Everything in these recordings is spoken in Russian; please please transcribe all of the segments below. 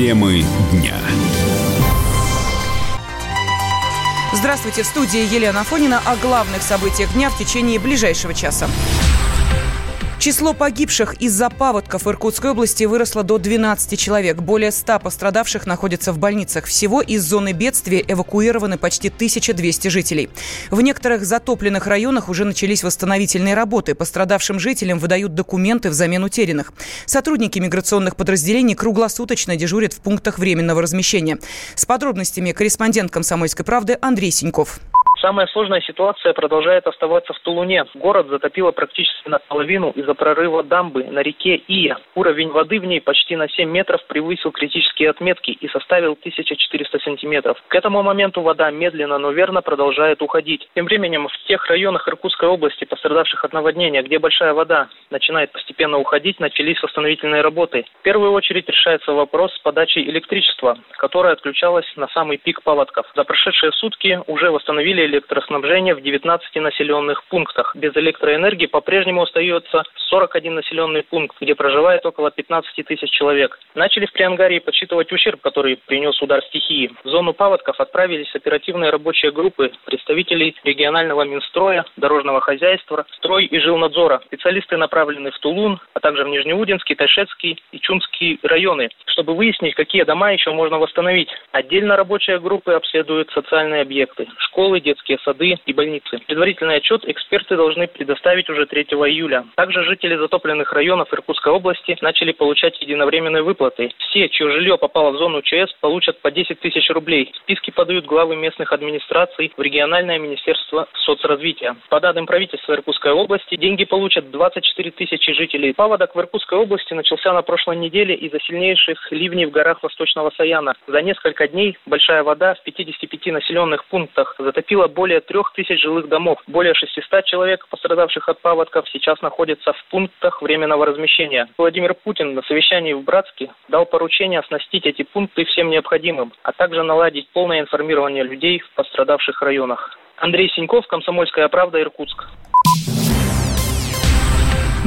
Темы дня. Здравствуйте, в студии Елена Фонина о главных событиях дня в течение ближайшего часа. Число погибших из-за паводков в Иркутской области выросло до 12 человек. Более 100 пострадавших находятся в больницах. Всего из зоны бедствия эвакуированы почти 1200 жителей. В некоторых затопленных районах уже начались восстановительные работы. Пострадавшим жителям выдают документы взамен утерянных. Сотрудники миграционных подразделений круглосуточно дежурят в пунктах временного размещения. С подробностями корреспондент «Комсомольской правды» Андрей Синьков. Самая сложная ситуация продолжает оставаться в Тулуне. Город затопило практически наполовину из-за прорыва дамбы на реке Ия. Уровень воды в ней почти на 7 метров превысил критические отметки и составил 1400 сантиметров. К этому моменту вода медленно, но верно продолжает уходить. Тем временем в тех районах Иркутской области, пострадавших от наводнения, где большая вода начинает постепенно уходить, начались восстановительные работы. В первую очередь решается вопрос с подачей электричества, которое отключалось на самый пик паводков. За прошедшие сутки уже восстановили электроснабжения в 19 населенных пунктах. Без электроэнергии по-прежнему остается 41 населенный пункт, где проживает около 15 тысяч человек. Начали в Приангарии подсчитывать ущерб, который принес удар стихии. В зону паводков отправились оперативные рабочие группы представителей регионального Минстроя, дорожного хозяйства, строй и жилнадзора. Специалисты направлены в Тулун, а также в Нижнеудинский, Тайшетский и Чунский районы, чтобы выяснить, какие дома еще можно восстановить. Отдельно рабочие группы обследуют социальные объекты, школы, детские детские сады и больницы. Предварительный отчет эксперты должны предоставить уже 3 июля. Также жители затопленных районов Иркутской области начали получать единовременные выплаты. Все, чье жилье попало в зону ЧС, получат по 10 тысяч рублей. Списки подают главы местных администраций в региональное министерство соцразвития. По данным правительства Иркутской области, деньги получат 24 тысячи жителей. Паводок в Иркутской области начался на прошлой неделе из-за сильнейших ливней в горах Восточного Саяна. За несколько дней большая вода в 55 населенных пунктах затопила более трех тысяч жилых домов. Более 600 человек, пострадавших от паводков, сейчас находятся в пунктах временного размещения. Владимир Путин на совещании в Братске дал поручение оснастить эти пункты всем необходимым, а также наладить полное информирование людей в пострадавших районах. Андрей Синьков, Комсомольская правда, Иркутск.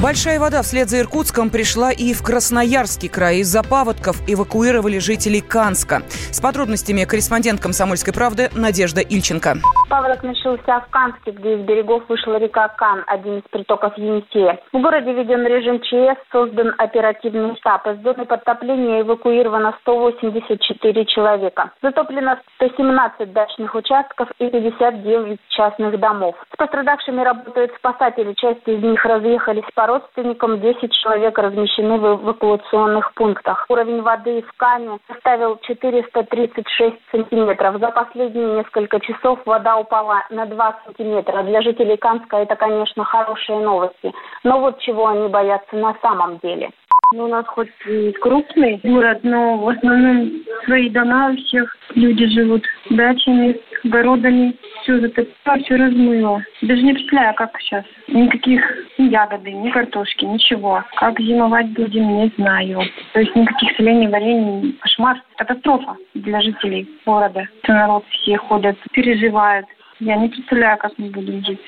Большая вода вслед за Иркутском пришла и в Красноярский край. Из-за паводков эвакуировали жителей Канска. С подробностями корреспондент «Комсомольской правды» Надежда Ильченко. Паводок начался в Канске, где из берегов вышла река Кан, один из притоков Енисея. В городе введен режим ЧС, создан оперативный штаб. Из зоны подтопления эвакуировано 184 человека. Затоплено 117 дачных участков и 59 частных домов. С пострадавшими работают спасатели. Часть из них разъехались по родственникам 10 человек размещены в эвакуационных пунктах. Уровень воды в Кане составил 436 сантиметров. За последние несколько часов вода упала на 2 сантиметра. Для жителей Канска это, конечно, хорошие новости. Но вот чего они боятся на самом деле. Ну, у нас хоть и крупный город, но в основном свои дома у всех люди живут дачами, огородами. Все затопило, все размыло. Даже не представляю, как сейчас. Никаких ни ягоды, ни картошки, ничего. Как зимовать будем, не знаю. То есть никаких солений, варений. Кошмар. Катастрофа для жителей города. Народ все ходят, переживают. Я не представляю, как мы будем жить.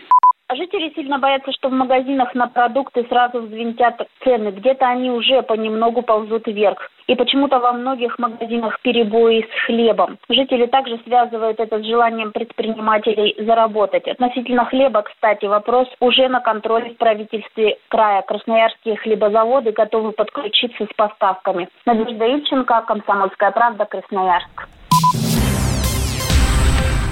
Жители сильно боятся, что в магазинах на продукты сразу взвинтят цены. Где-то они уже понемногу ползут вверх. И почему-то во многих магазинах перебои с хлебом. Жители также связывают это с желанием предпринимателей заработать. Относительно хлеба, кстати, вопрос уже на контроле в правительстве края. Красноярские хлебозаводы готовы подключиться с поставками. Надежда Ильченко, Комсомольская правда, Красноярск.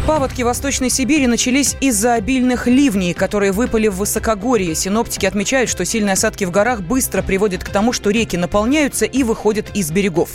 Паводки Восточной Сибири начались из-за обильных ливней, которые выпали в высокогорье. Синоптики отмечают, что сильные осадки в горах быстро приводят к тому, что реки наполняются и выходят из берегов.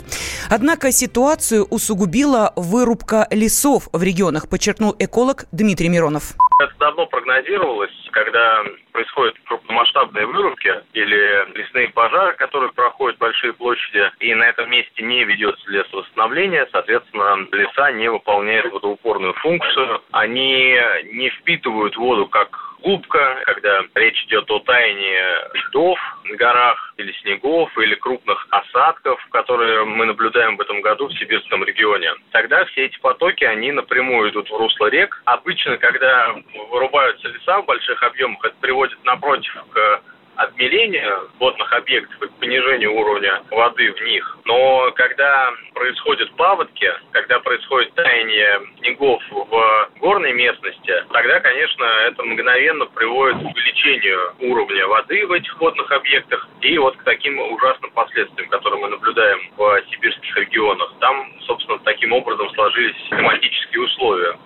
Однако ситуацию усугубила вырубка лесов в регионах, подчеркнул эколог Дмитрий Миронов. Это давно прогнозировалось, когда происходят крупномасштабные вырубки или лесные пожары, которые проходят большие площади, и на этом месте не ведется лесовосстановление, соответственно, леса не выполняют водоупорную функцию, они не впитывают воду как губка, когда речь идет о таянии льдов на горах или снегов, или крупных осадков, которые мы наблюдаем в этом году в сибирском регионе. Тогда все эти потоки, они напрямую идут в русло рек. Обычно, когда вырубаются леса в больших объемах, это приводит напротив к обмеления водных объектов и к понижению уровня воды в них. Но когда происходят паводки, когда происходит таяние снегов в горной местности, тогда, конечно, это мгновенно приводит к увеличению уровня воды в этих водных объектах и вот к таким ужасным последствиям, которые мы наблюдаем в сибирских регионах. Там, собственно, таким образом сложились климатические условия.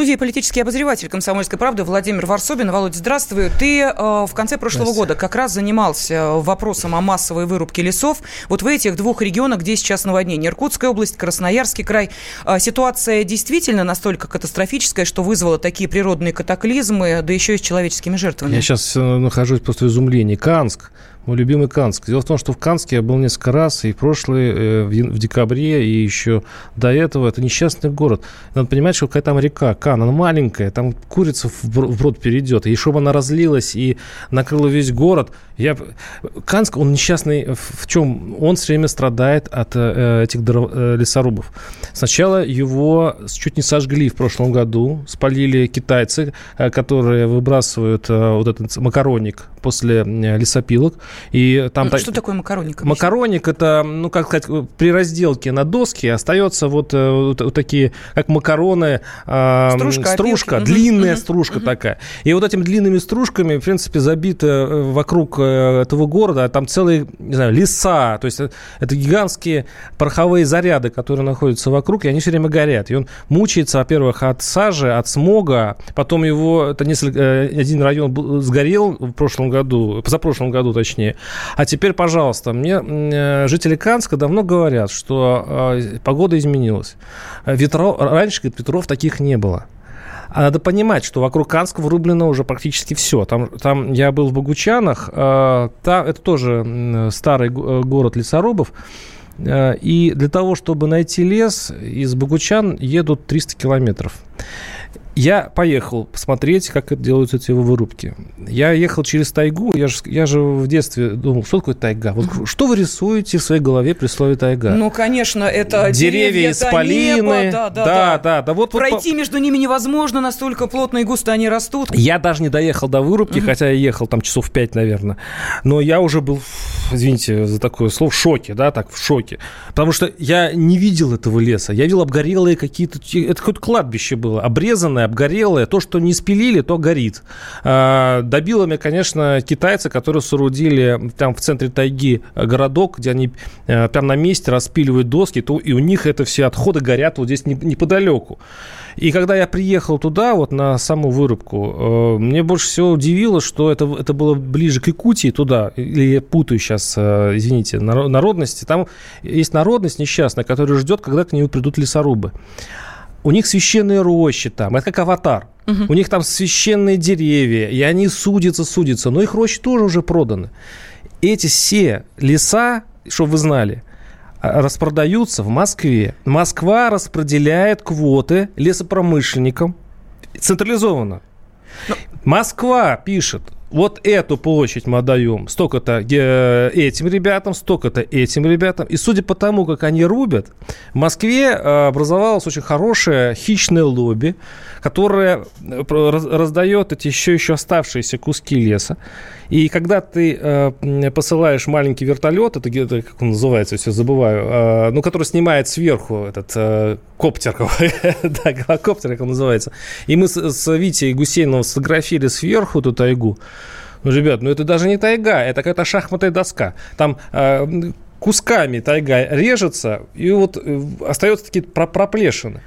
Студии политический обозреватель «Комсомольской правды» Владимир Варсобин. Володя, здравствуй. Ты э, в конце прошлого года как раз занимался вопросом о массовой вырубке лесов. Вот в этих двух регионах, где сейчас наводнение, Иркутская область, Красноярский край, э, ситуация действительно настолько катастрофическая, что вызвала такие природные катаклизмы, да еще и с человеческими жертвами. Я сейчас э, нахожусь просто в изумлении. Канск мой любимый Канск. Дело в том, что в Канске я был несколько раз, и прошлый, э, в, декабре, и еще до этого. Это несчастный город. Надо понимать, что какая там река, Кан, она маленькая, там курица в брод перейдет. И чтобы она разлилась и накрыла весь город, я... Канск, он несчастный в чем? Он все время страдает от э, этих э, лесорубов. Сначала его чуть не сожгли в прошлом году, спалили китайцы, которые выбрасывают вот этот макаронник после лесопилок. И там ну, так... Что такое макароник? Макароник – это, ну, как сказать, при разделке на доске остается вот, э, вот, вот такие, как макароны, э, стружка, стружка длинная угу. стружка угу. такая. И вот этими длинными стружками, в принципе, забито э, вокруг э, этого города, там целые, не знаю, леса, то есть это гигантские пороховые заряды, которые находятся вокруг, и они все время горят. И он мучается, во-первых, от сажи, от смога, потом его, это несколько, один район сгорел в прошлом году, позапрошлом году, точнее. А теперь, пожалуйста, мне э, жители Канска давно говорят, что э, погода изменилась. Ветров, раньше, говорит, ветров таких не было. А надо понимать, что вокруг Канска вырублено уже практически все. Там, там я был в Богучанах, э, там, это тоже старый город лесорубов. И для того, чтобы найти лес, из Богучан едут 300 километров. Я поехал посмотреть, как это делаются эти вырубки. Я ехал через тайгу. Я же, я же в детстве думал, что такое тайга? Вот что вы рисуете в своей голове при слове тайга? Ну, конечно, это деревья, деревья исполины. да, да, да, да, да. Вот, Пройти вот, между ними невозможно, настолько плотно и густо они растут. Я даже не доехал до вырубки, угу. хотя я ехал там часов пять, наверное. Но я уже был, извините за такое слово, в шоке, да, так, в шоке. Потому что я не видел этого леса. Я видел обгорелые какие-то... Это какое-то кладбище было, обрезанное зеленое, обгорелое. То, что не спилили, то горит. А, добило меня, конечно, китайцы, которые соорудили там в центре тайги городок, где они э, прямо на месте распиливают доски, то и у них это все отходы горят вот здесь неподалеку. И когда я приехал туда, вот на саму вырубку, э, мне больше всего удивило, что это, это было ближе к Якутии, туда, или я путаю сейчас, э, извините, народности. Там есть народность несчастная, которая ждет, когда к нему придут лесорубы у них священные рощи там, это как аватар. Угу. У них там священные деревья, и они судятся, судятся, но их рощи тоже уже проданы. Эти все леса, чтобы вы знали, а, распродаются в Москве. Москва распределяет квоты лесопромышленникам централизованно. Но... Москва пишет, вот эту площадь мы отдаем столько-то э, этим ребятам, столько-то этим ребятам. И судя по тому, как они рубят, в Москве э, образовалось очень хорошее хищное лобби, которое э, раздает эти еще, еще оставшиеся куски леса. И когда ты э, посылаешь маленький вертолет, это, это как он называется, все забываю, э, ну, который снимает сверху этот э, коптер, да, гелокоптер, как он называется. И мы с, с Витей Гусейновым сфотографировали сверху эту тайгу. Ну, ребят, ну это даже не тайга, это какая-то шахматная доска. Там э, кусками тайга режется, и вот э, остаются такие проплешины.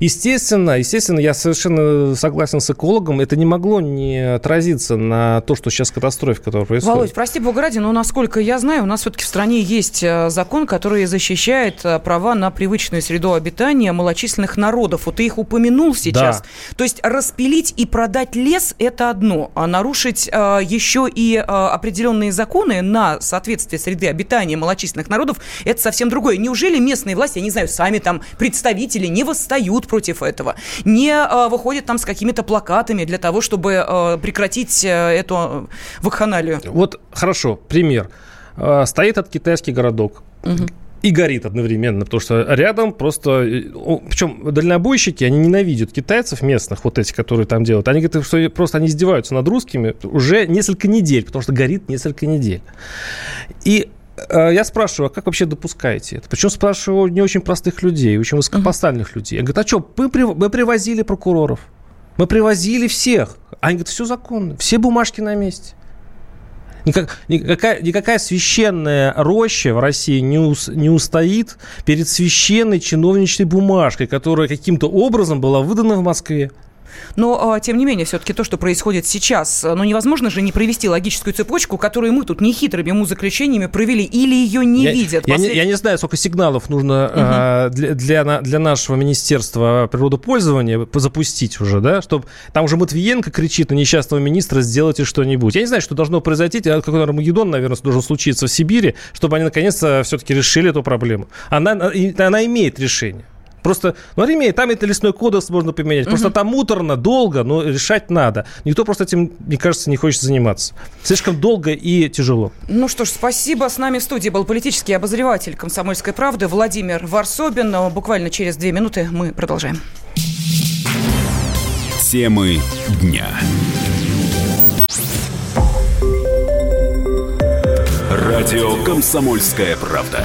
Естественно, естественно, я совершенно согласен с экологом, это не могло не отразиться на то, что сейчас катастрофа, которая происходит. Володь, прости бога ради, но насколько я знаю, у нас все-таки в стране есть э, закон, который защищает э, права на привычную среду обитания малочисленных народов. Вот ты их упомянул сейчас. Да. То есть распилить и продать лес – это одно, а нарушить э, еще и э, определенные законы на соответствие среды обитания малочисленных народов – это совсем другое. Неужели местные власти, я не знаю, сами там представители не восстают восстают против этого, не э, выходят там с какими-то плакатами для того, чтобы э, прекратить э, эту вакханалию. Вот хорошо, пример. Стоит этот китайский городок. Угу и горит одновременно, потому что рядом просто... Причем дальнобойщики, они ненавидят китайцев местных, вот эти, которые там делают. Они говорят, что просто они издеваются над русскими уже несколько недель, потому что горит несколько недель. И э, я спрашиваю, а как вообще допускаете это? Причем спрашиваю не очень простых людей, очень высокопоставленных uh-huh. людей. Я говорю, а что, мы, мы привозили прокуроров, мы привозили всех. Они говорят, все законно, все бумажки на месте. Никак, никакая, никакая священная роща в России не, ус, не устоит перед священной чиновничной бумажкой, которая каким-то образом была выдана в Москве. Но, а, тем не менее, все-таки то, что происходит сейчас, ну, невозможно же не провести логическую цепочку, которую мы тут нехитрыми умозаключениями провели, или ее не я, видят. Я, Послед... не, я не знаю, сколько сигналов нужно угу. а, для, для, для нашего Министерства природопользования запустить уже, да, чтобы там уже Матвиенко кричит на несчастного министра, сделайте что-нибудь. Я не знаю, что должно произойти, а какой Армагеддон, наверное, должен случиться в Сибири, чтобы они наконец-то все-таки решили эту проблему. Она, она имеет решение. Просто, ну, ремей, там это лесной кодекс можно поменять. Просто угу. там муторно, долго, но решать надо. Никто просто этим, мне кажется, не хочет заниматься. Слишком долго и тяжело. Ну что ж, спасибо. С нами в студии был политический обозреватель «Комсомольской правды» Владимир Варсобин. Буквально через две минуты мы продолжаем. Темы дня. Радио «Комсомольская правда».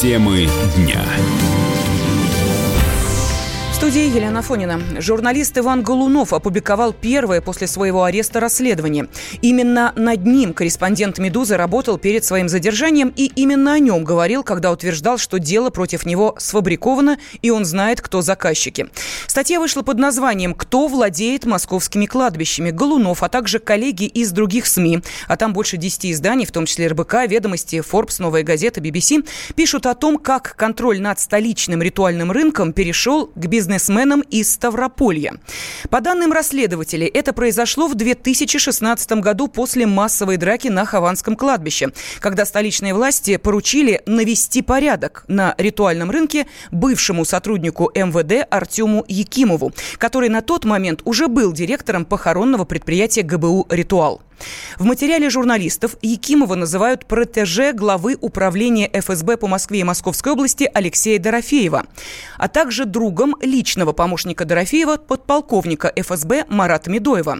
Темы дня студии Елена Фонина. Журналист Иван Голунов опубликовал первое после своего ареста расследование. Именно над ним корреспондент «Медузы» работал перед своим задержанием и именно о нем говорил, когда утверждал, что дело против него сфабриковано и он знает, кто заказчики. Статья вышла под названием «Кто владеет московскими кладбищами?» Голунов, а также коллеги из других СМИ, а там больше 10 изданий, в том числе РБК, Ведомости, Forbes, Новая газета, BBC, пишут о том, как контроль над столичным ритуальным рынком перешел к бизнесу бизнесменом из Ставрополья. По данным расследователей, это произошло в 2016 году после массовой драки на Хованском кладбище, когда столичные власти поручили навести порядок на ритуальном рынке бывшему сотруднику МВД Артему Якимову, который на тот момент уже был директором похоронного предприятия ГБУ «Ритуал». В материале журналистов Якимова называют протеже главы управления ФСБ по Москве и Московской области Алексея Дорофеева, а также другом личного помощника Дорофеева, подполковника ФСБ Марата Медоева.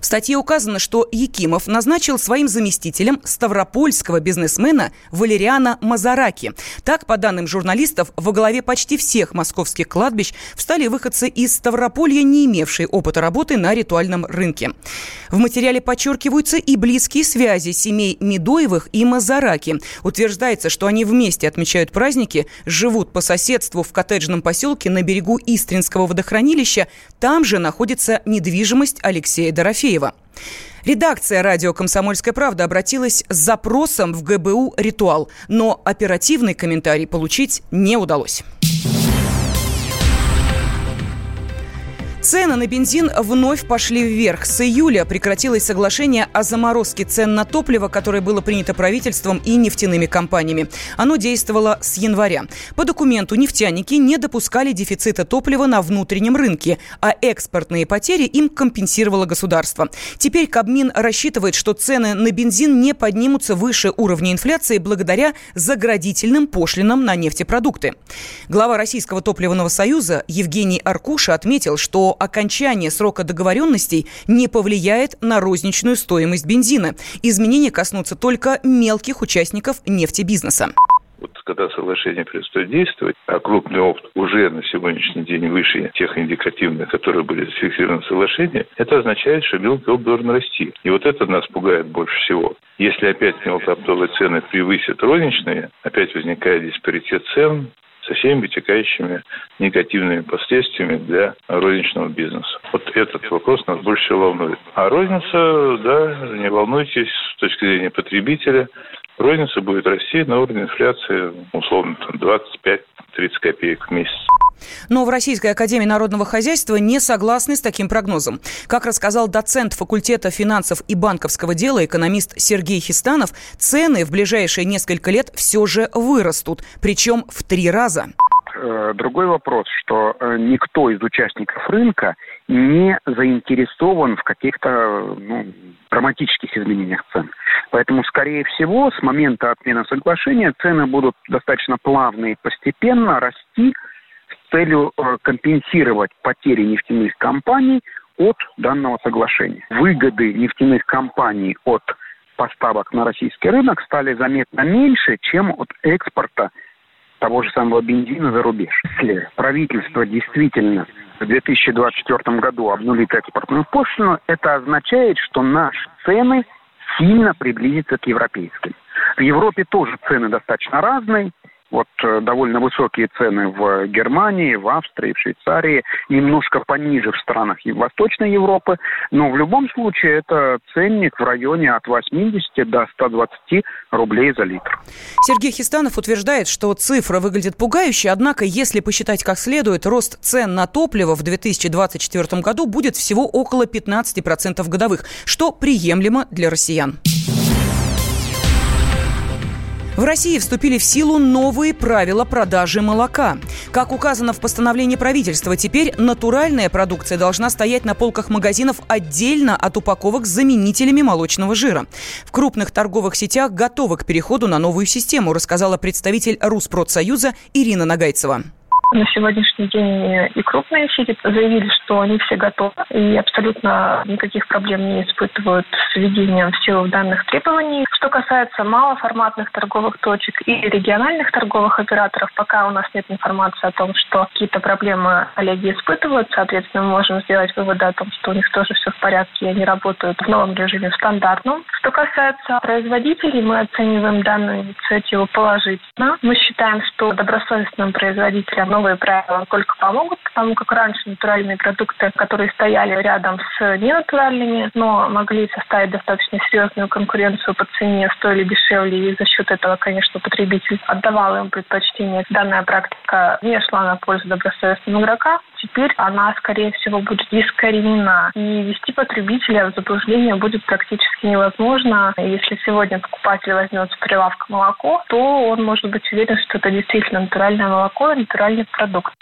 В статье указано, что Якимов назначил своим заместителем ставропольского бизнесмена Валериана Мазараки. Так, по данным журналистов, во главе почти всех московских кладбищ встали выходцы из Ставрополья, не имевшие опыта работы на ритуальном рынке. В материале подчеркиваются и близкие связи семей Медоевых и Мазараки. Утверждается, что они вместе отмечают праздники, живут по соседству в коттеджном поселке на берегу Истринского водохранилища. Там же находится недвижимость Алексея Дорофеева. Редакция радио «Комсомольская правда» обратилась с запросом в ГБУ «Ритуал», но оперативный комментарий получить не удалось. Цены на бензин вновь пошли вверх. С июля прекратилось соглашение о заморозке цен на топливо, которое было принято правительством и нефтяными компаниями. Оно действовало с января. По документу нефтяники не допускали дефицита топлива на внутреннем рынке, а экспортные потери им компенсировало государство. Теперь Кабмин рассчитывает, что цены на бензин не поднимутся выше уровня инфляции благодаря заградительным пошлинам на нефтепродукты. Глава Российского топливного союза Евгений Аркуша отметил, что окончание срока договоренностей не повлияет на розничную стоимость бензина. Изменения коснутся только мелких участников нефтебизнеса. Вот когда соглашение перестает действовать, а крупный опыт уже на сегодняшний день выше тех индикативных, которые были зафиксированы в соглашении, это означает, что мелкий опт должен расти. И вот это нас пугает больше всего. Если опять мелкооптовые цены превысят розничные, опять возникает диспаритет цен, со всеми вытекающими негативными последствиями для розничного бизнеса. Вот этот вопрос нас больше всего волнует. А розница, да, не волнуйтесь, с точки зрения потребителя, Розница будет расти на уровне инфляции, условно, 25-30 копеек в месяц. Но в Российской Академии Народного Хозяйства не согласны с таким прогнозом. Как рассказал доцент факультета финансов и банковского дела экономист Сергей Хистанов, цены в ближайшие несколько лет все же вырастут, причем в три раза. Э, другой вопрос, что э, никто из участников рынка не заинтересован в каких-то ну, драматических изменениях цен. Поэтому, скорее всего, с момента отмены соглашения цены будут достаточно плавно и постепенно расти целью э, компенсировать потери нефтяных компаний от данного соглашения. Выгоды нефтяных компаний от поставок на российский рынок стали заметно меньше, чем от экспорта того же самого бензина за рубеж. Если правительство действительно в 2024 году обнулит экспортную пошлину, это означает, что наши цены сильно приблизятся к европейским. В Европе тоже цены достаточно разные. Вот э, довольно высокие цены в Германии, в Австрии, в Швейцарии, немножко пониже в странах Восточной Европы, но в любом случае это ценник в районе от 80 до 120 рублей за литр. Сергей Хистанов утверждает, что цифра выглядит пугающе, однако если посчитать как следует, рост цен на топливо в 2024 году будет всего около 15% годовых, что приемлемо для россиян. В России вступили в силу новые правила продажи молока. Как указано в постановлении правительства, теперь натуральная продукция должна стоять на полках магазинов отдельно от упаковок с заменителями молочного жира. В крупных торговых сетях готовы к переходу на новую систему, рассказала представитель Руспродсоюза Ирина Нагайцева. На сегодняшний день и крупные сети заявили, что они все готовы и абсолютно никаких проблем не испытывают с введением в данных требований. Что касается малоформатных торговых точек и региональных торговых операторов, пока у нас нет информации о том, что какие-то проблемы коллеги испытывают, соответственно, мы можем сделать выводы о том, что у них тоже все в порядке, и они работают в новом режиме, в стандартном. Что касается производителей, мы оцениваем данную инициативу положительно. Мы считаем, что добросовестным производителям новые правила только помогут, потому как раньше натуральные продукты, которые стояли рядом с ненатуральными, но могли составить достаточно серьезную конкуренцию по цене, стоили дешевле, и за счет этого, конечно, потребитель отдавал им предпочтение. Данная практика не шла на пользу добросовестным игрока. Теперь она, скорее всего, будет искоренена. И вести потребителя в заблуждение будет практически невозможно. Если сегодня покупатель возьмет с прилавка молоко, то он может быть уверен, что это действительно натуральное молоко, натуральный продукт.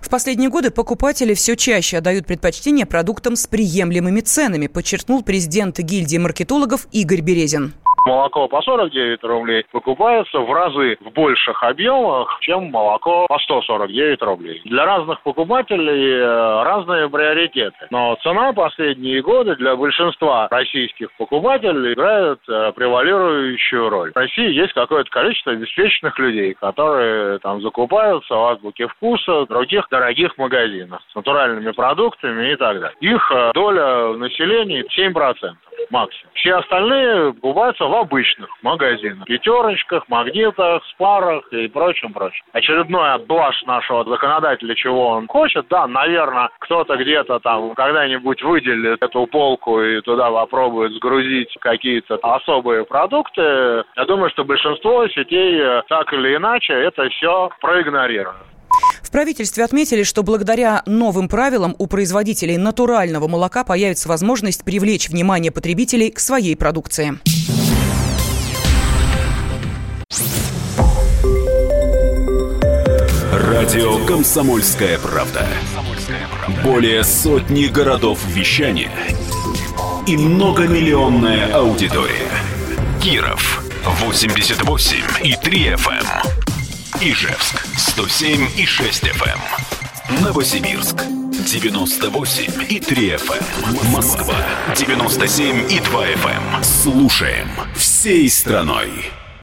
В последние годы покупатели все чаще отдают предпочтение продуктам с приемлемыми ценами, подчеркнул президент гильдии маркетологов Игорь Березин. Молоко по 49 рублей покупается в разы в больших объемах, чем молоко по 149 рублей. Для разных покупателей э, разные приоритеты. Но цена последние годы для большинства российских покупателей играет э, превалирующую роль. В России есть какое-то количество обеспеченных людей, которые там закупаются в азбуке вкуса, в других дорогих магазинах с натуральными продуктами и так далее. Их э, доля населения 7% максимум. Все остальные покупаются в обычных магазинах. Пятерочках, магнитах, спарах и прочем, прочем. Очередной блажь нашего законодателя, чего он хочет, да, наверное, кто-то где-то там когда-нибудь выделит эту полку и туда попробует сгрузить какие-то особые продукты. Я думаю, что большинство сетей э, так или иначе это все проигнорируют. Правительстве отметили, что благодаря новым правилам у производителей натурального молока появится возможность привлечь внимание потребителей к своей продукции. Радио «Комсомольская правда». Более сотни городов вещания и многомиллионная аудитория. Киров 88 и 3 FM. Ижевск 107 и 6 FM. Эм. Новосибирск 98 и 3 FM. Эм. Москва 97 и 2 FM. Эм. Слушаем всей страной.